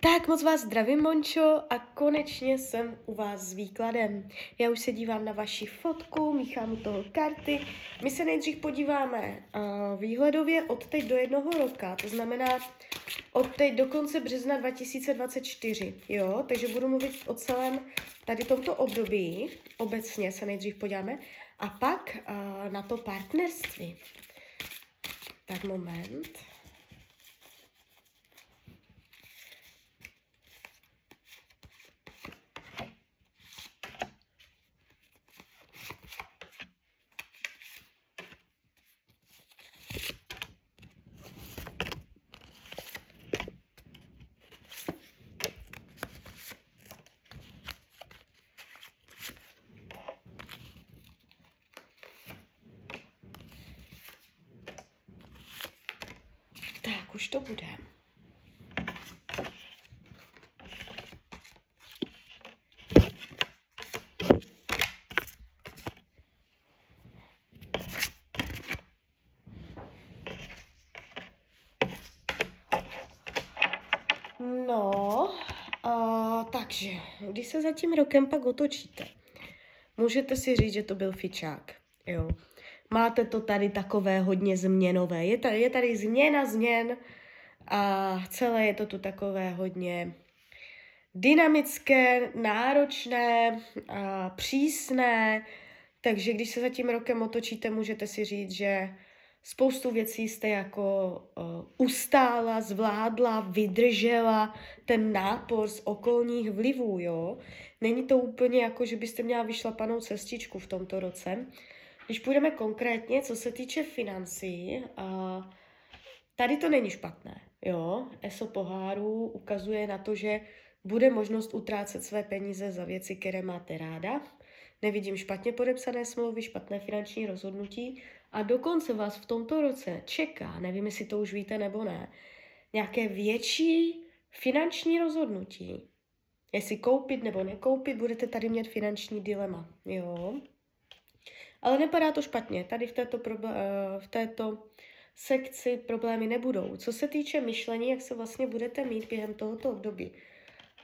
Tak moc vás zdravím, Mončo, a konečně jsem u vás s výkladem. Já už se dívám na vaši fotku, míchám u toho karty. My se nejdřív podíváme uh, výhledově od teď do jednoho roka, to znamená od teď do konce března 2024, jo? Takže budu mluvit o celém tady tomto období, obecně se nejdřív podíváme, a pak uh, na to partnerství. Tak moment. Tak, už to bude. No, uh, takže, když se za tím rokem pak otočíte, můžete si říct, že to byl fičák, jo. Máte to tady takové hodně změnové. Je tady, je tady změna změn a celé je to tu takové hodně dynamické, náročné, a přísné, takže když se za tím rokem otočíte, můžete si říct, že spoustu věcí jste jako uh, ustála, zvládla, vydržela ten nápor z okolních vlivů, jo. Není to úplně jako, že byste měla vyšlapanou cestičku v tomto roce. Když půjdeme konkrétně, co se týče financí, uh, tady to není špatné, jo. ESO poháru ukazuje na to, že bude možnost utrácet své peníze za věci, které máte ráda. Nevidím špatně podepsané smlouvy, špatné finanční rozhodnutí, a dokonce vás v tomto roce čeká, nevím, jestli to už víte nebo ne, nějaké větší finanční rozhodnutí. Jestli koupit nebo nekoupit, budete tady mít finanční dilema. Jo. Ale nepadá to špatně. Tady v této, problé- eh, v této sekci problémy nebudou. Co se týče myšlení, jak se vlastně budete mít během tohoto období.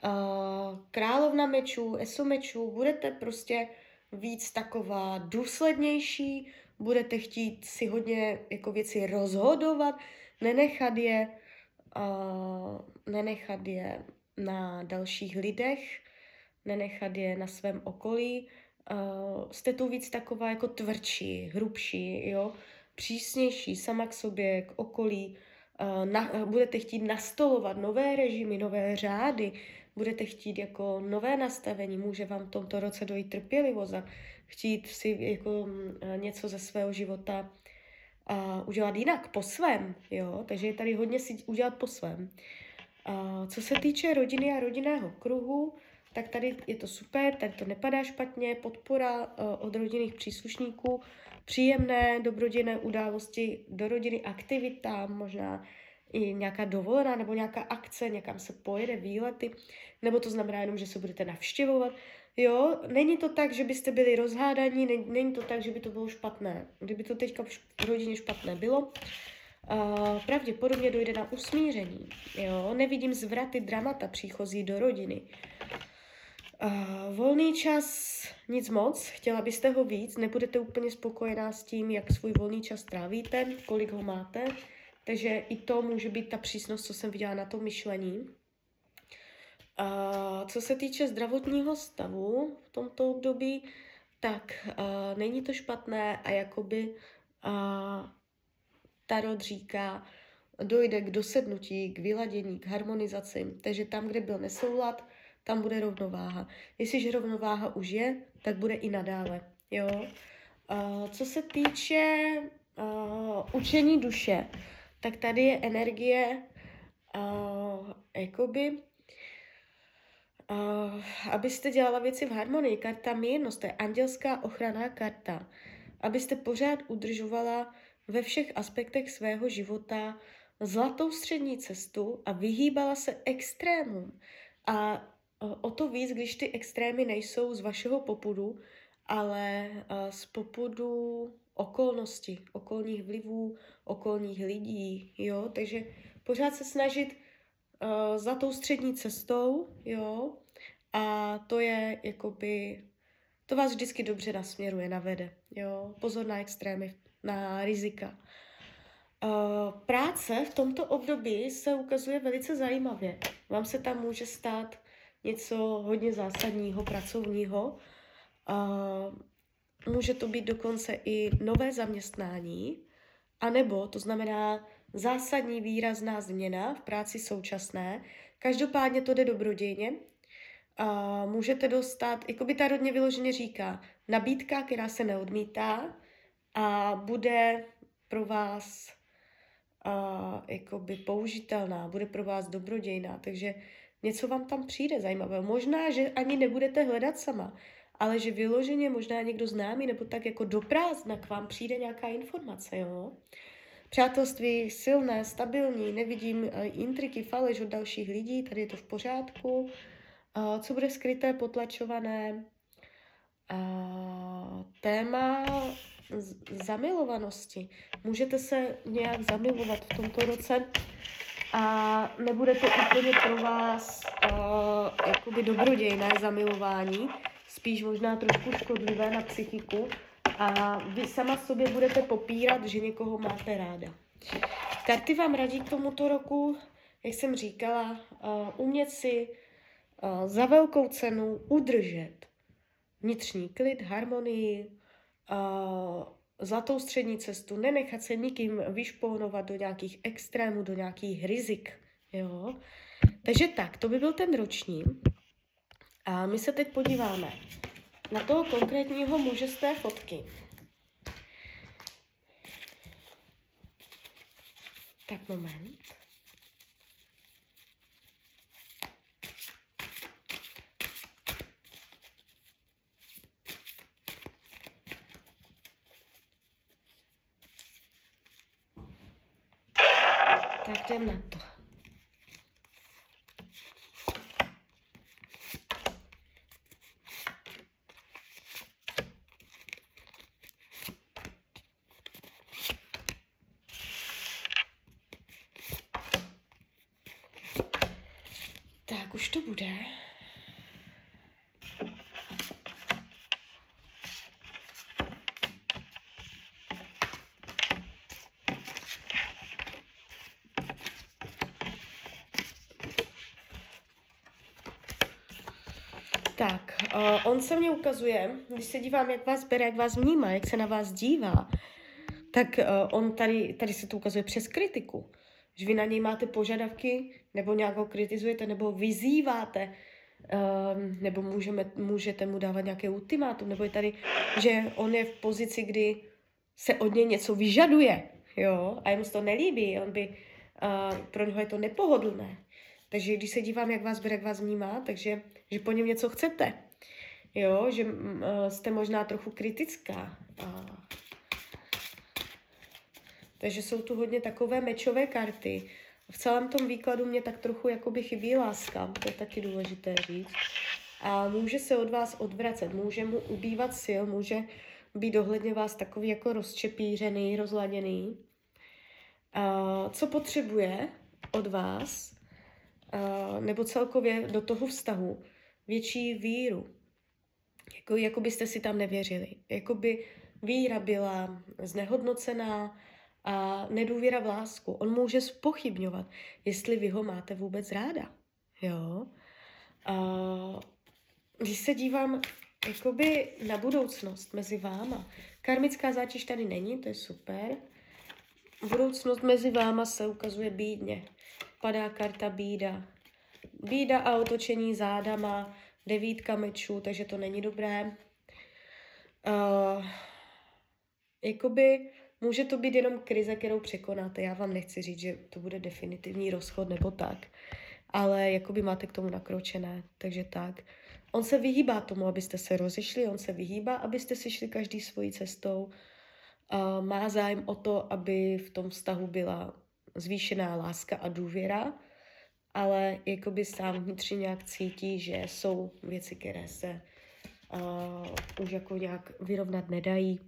Uh, královna mečů, eso mečů, budete prostě víc taková důslednější, budete chtít si hodně jako věci rozhodovat, nenechat je, uh, nenechat je na dalších lidech, nenechat je na svém okolí. Uh, jste tu víc taková jako tvrdší, hrubší, jo, přísnější sama k sobě, k okolí. Uh, na, budete chtít nastolovat nové režimy, nové řády, budete chtít jako nové nastavení, může vám v tomto roce dojít trpělivost a chtít si jako mm, něco ze svého života a udělat jinak, po svém, jo, takže je tady hodně si udělat po svém. A co se týče rodiny a rodinného kruhu, tak tady je to super, tady to nepadá špatně, podpora uh, od rodinných příslušníků, příjemné dobrodinné události do rodiny, aktivita, možná i nějaká dovolená nebo nějaká akce, někam se pojede, výlety, nebo to znamená jenom, že se budete navštěvovat. Jo, není to tak, že byste byli rozhádaní, není, není to tak, že by to bylo špatné. Kdyby to teďka v rodině špatné bylo, uh, pravděpodobně dojde na usmíření. Jo, nevidím zvraty dramata příchozí do rodiny. Uh, volný čas, nic moc, chtěla byste ho víc, nebudete úplně spokojená s tím, jak svůj volný čas trávíte, kolik ho máte, takže i to může být ta přísnost, co jsem viděla na tom myšlení. A co se týče zdravotního stavu v tomto období, tak uh, není to špatné a jakoby uh, Tarot říká, dojde k dosednutí, k vyladění, k harmonizaci. Takže tam, kde byl nesoulad, tam bude rovnováha. Jestliže rovnováha už je, tak bude i nadále. Jo? Uh, co se týče uh, učení duše, tak tady je energie uh, jakoby Uh, abyste dělala věci v harmonii. Karta mírnost, to je andělská ochranná karta. Abyste pořád udržovala ve všech aspektech svého života zlatou střední cestu a vyhýbala se extrémům. A o to víc, když ty extrémy nejsou z vašeho popudu, ale uh, z popudu okolnosti, okolních vlivů, okolních lidí, jo, takže pořád se snažit uh, za tou střední cestou, jo, a to je jakoby, to vás vždycky dobře nasměruje, navede, jo, pozor na extrémy, na rizika. Práce v tomto období se ukazuje velice zajímavě. Vám se tam může stát něco hodně zásadního, pracovního. Může to být dokonce i nové zaměstnání, anebo to znamená zásadní výrazná změna v práci současné. Každopádně to jde dobrodějně. A můžete dostat, jako by ta rodně vyloženě říká, nabídka, která se neodmítá a bude pro vás a, jakoby použitelná, bude pro vás dobrodějná, takže něco vám tam přijde zajímavé. Možná, že ani nebudete hledat sama, ale že vyloženě možná někdo známý nebo tak jako do prázdna k vám přijde nějaká informace, jo. Přátelství silné, stabilní, nevidím uh, intriky, faleš od dalších lidí, tady je to v pořádku. Uh, co bude skryté, potlačované? Uh, téma zamilovanosti. Můžete se nějak zamilovat v tomto roce a nebude to úplně pro vás uh, jakoby dobrodějné zamilování, spíš možná trošku škodlivé na psychiku a vy sama sobě budete popírat, že někoho máte ráda. Karty vám radí k tomuto roku, jak jsem říkala, uh, umět si uh, za velkou cenu udržet vnitřní klid, harmonii, uh, zlatou střední cestu, nenechat se nikým vyšponovat do nějakých extrémů, do nějakých rizik. Jo? Takže tak, to by byl ten roční. A my se teď podíváme na toho konkrétního muže z té fotky. Tak moment. Tak jdem na to. Tak už to bude. Tak, uh, on se mě ukazuje, když se dívám, jak vás bere, jak vás vnímá, jak se na vás dívá, tak uh, on tady, tady se to ukazuje přes kritiku. Že vy na něj máte požadavky, nebo nějak ho kritizujete, nebo vyzýváte, um, nebo můžeme, můžete mu dávat nějaké ultimátum, nebo je tady, že on je v pozici, kdy se od něj něco vyžaduje, jo, a jemu se to nelíbí, on by, uh, pro něho je to nepohodlné. Takže když se dívám, jak vás bere, jak vás vnímá, takže že po něm něco chcete. Jo, že uh, jste možná trochu kritická. Uh, takže jsou tu hodně takové mečové karty. V celém tom výkladu mě tak trochu jakoby chybí láska, to je taky důležité říct. A může se od vás odvracet, může mu ubývat sil, může být ohledně vás takový jako rozčepířený, rozladěný. A co potřebuje od vás, a, nebo celkově do toho vztahu, větší víru. Jako, jako byste si tam nevěřili. Jako by víra byla znehodnocená, a nedůvěra v lásku. On může spochybňovat, jestli vy ho máte vůbec ráda. Jo? A když se dívám jakoby na budoucnost mezi váma, karmická zátěž tady není, to je super. Budoucnost mezi váma se ukazuje bídně. Padá karta bída. Bída a otočení zádama, devítka mečů, takže to není dobré. Uh, jakoby Může to být jenom krize, kterou překonáte. Já vám nechci říct, že to bude definitivní rozchod nebo tak, ale jakoby máte k tomu nakročené, takže tak. On se vyhýbá tomu, abyste se rozešli, on se vyhýbá, abyste si šli každý svojí cestou. A má zájem o to, aby v tom vztahu byla zvýšená láska a důvěra, ale jakoby sám vnitřně nějak cítí, že jsou věci, které se uh, už jako nějak vyrovnat nedají.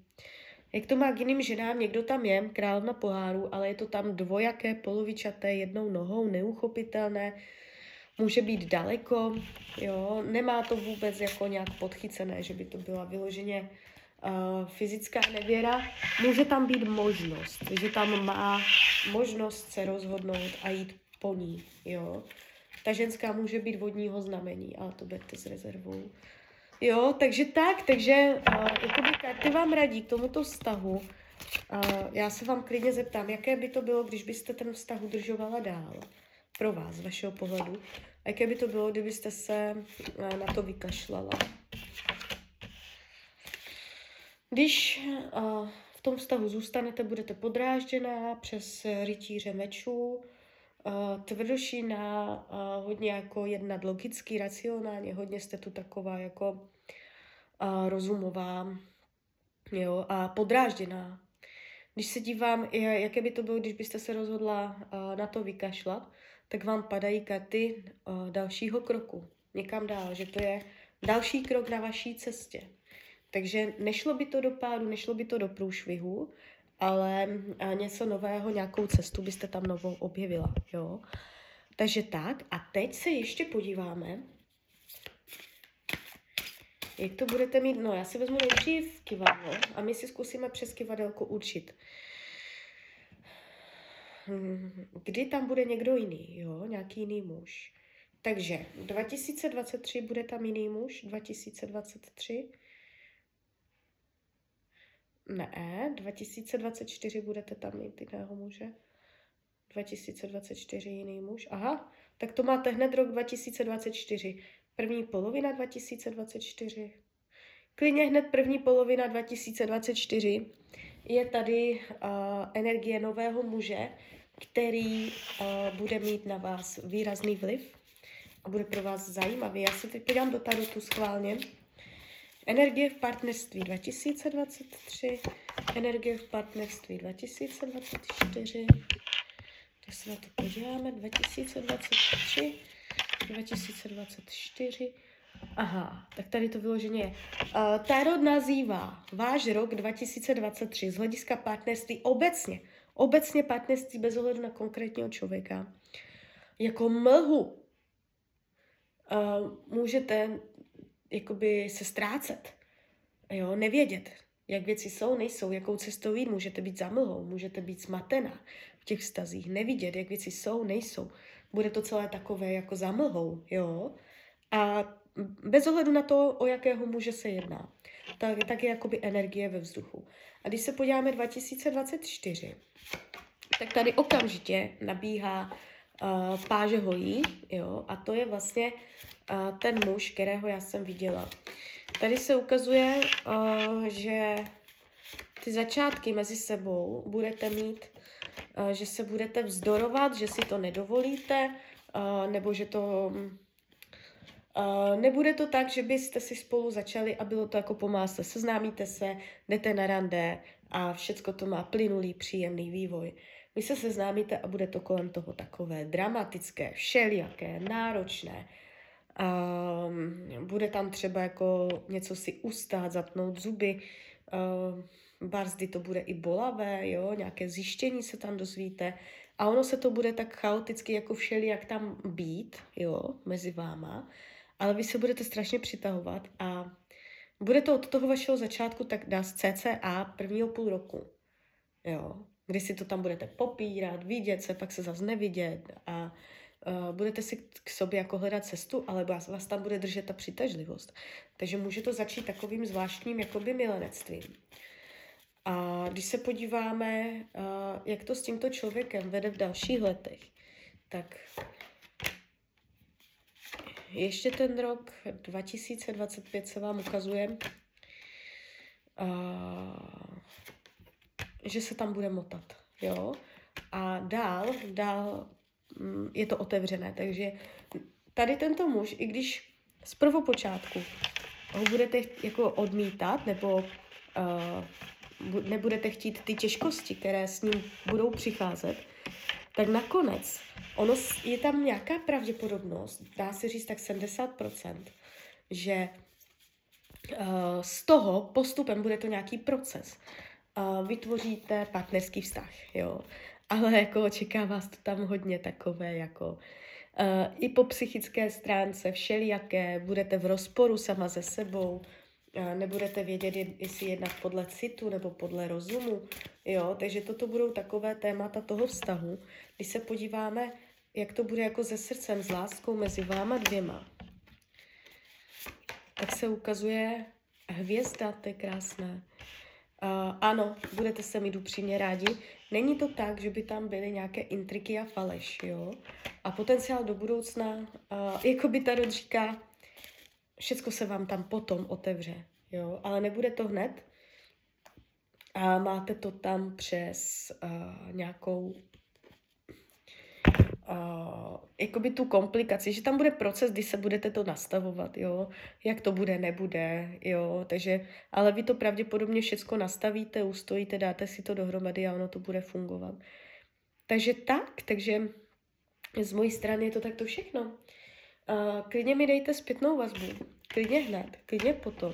Jak to má k jiným ženám, někdo tam je, královna poháru, ale je to tam dvojaké, polovičaté, jednou nohou, neuchopitelné, může být daleko, jo, nemá to vůbec jako nějak podchycené, že by to byla vyloženě uh, fyzická nevěra. Může tam být možnost, že tam má možnost se rozhodnout a jít po ní, jo. Ta ženská může být vodního znamení, ale to berte s rezervou. Jo, takže tak, takže uh, jakoby karty vám radí k tomuto vztahu. Uh, já se vám klidně zeptám, jaké by to bylo, když byste ten vztah udržovala dál pro vás, z vašeho pohledu. A jaké by to bylo, kdybyste se uh, na to vykašlala. Když uh, v tom vztahu zůstanete, budete podrážděná přes rytíře mečů, uh, tvrdošina, uh, hodně jako jednat logicky, racionálně, hodně jste tu taková jako uh, rozumová jo, a podrážděná. Když se dívám, jaké by to bylo, když byste se rozhodla na to vykašlat, tak vám padají karty dalšího kroku, někam dál, že to je další krok na vaší cestě. Takže nešlo by to do pádu, nešlo by to do průšvihu, ale něco nového, nějakou cestu byste tam novou objevila, jo. Takže tak, a teď se ještě podíváme, jak to budete mít. No, já si vezmu nejdřív kivadlo a my si zkusíme přes kivadelko určit, kdy tam bude někdo jiný, jo, nějaký jiný muž. Takže 2023 bude tam jiný muž, 2023, ne, 2024 budete tam mít jiného muže. 2024 jiný muž. Aha, tak to máte hned rok 2024. První polovina 2024. Klidně hned první polovina 2024 je tady uh, energie nového muže, který uh, bude mít na vás výrazný vliv a bude pro vás zajímavý. Já se teď podívám do tarotu schválně. Energie v partnerství 2023, energie v partnerství 2024, tak se na to podíváme, 2023, 2024, Aha, tak tady to vyloženě je. Uh, Tarot nazývá váš rok 2023 z hlediska partnerství obecně, obecně partnerství bez ohledu na konkrétního člověka, jako mlhu. Uh, můžete jakoby se ztrácet, jo, nevědět, jak věci jsou, nejsou, jakou cestou jít, můžete být zamlhou, můžete být smatená v těch vztazích, nevidět, jak věci jsou, nejsou. Bude to celé takové jako zamlhou, jo. A bez ohledu na to, o jakého muže se jedná, tak, tak je jakoby energie ve vzduchu. A když se podíváme 2024, tak tady okamžitě nabíhá uh, páže hojí, jo, a to je vlastně ten muž, kterého já jsem viděla. Tady se ukazuje, že ty začátky mezi sebou budete mít, že se budete vzdorovat, že si to nedovolíte, nebo že to... Uh, nebude to tak, že byste si spolu začali a bylo to jako po másle. Seznámíte se, jdete na rande a všecko to má plynulý, příjemný vývoj. Vy se seznámíte a bude to kolem toho takové dramatické, všelijaké, náročné. Um, bude tam třeba jako něco si ustát, zatnout zuby, um, barzdy to bude i bolavé, jo, nějaké zjištění se tam dozvíte. A ono se to bude tak chaoticky jako všelijak tam být, jo, mezi váma, ale vy se budete strašně přitahovat a bude to od toho vašeho začátku tak dá z CCA prvního půl roku, jo, kdy si to tam budete popírat, vidět se, pak se zase nevidět a budete si k sobě jako hledat cestu, ale vás, vás tam bude držet ta přitažlivost. Takže může to začít takovým zvláštním jakoby milenectvím. A když se podíváme, uh, jak to s tímto člověkem vede v dalších letech, tak ještě ten rok 2025 se vám ukazuje, uh, že se tam bude motat, jo. A dál, dál je to otevřené, takže tady tento muž, i když z prvopočátku ho budete jako odmítat, nebo uh, nebudete chtít ty těžkosti, které s ním budou přicházet, tak nakonec ono je tam nějaká pravděpodobnost, dá se říct tak 70%, že uh, z toho postupem bude to nějaký proces uh, vytvoříte partnerský vztah, jo. Ale jako očeká vás to tam hodně takové jako uh, i po psychické stránce všelijaké, budete v rozporu sama ze sebou, uh, nebudete vědět, jestli jednat podle citu nebo podle rozumu, jo. Takže toto budou takové témata toho vztahu. Když se podíváme, jak to bude jako se srdcem, s láskou mezi váma dvěma, tak se ukazuje hvězda, to je krásné. Uh, ano, budete se mít upřímně rádi. Není to tak, že by tam byly nějaké intriky a faleš, jo? A potenciál do budoucna, uh, jako by Tarot říká, všecko se vám tam potom otevře, jo? Ale nebude to hned. A máte to tam přes uh, nějakou uh, jakoby tu komplikaci, že tam bude proces, kdy se budete to nastavovat, jo, jak to bude, nebude, jo, takže, ale vy to pravděpodobně všecko nastavíte, ustojíte, dáte si to dohromady a ono to bude fungovat. Takže tak, takže z mojí strany je to takto všechno. Uh, klidně mi dejte zpětnou vazbu, klidně hned, klidně potom.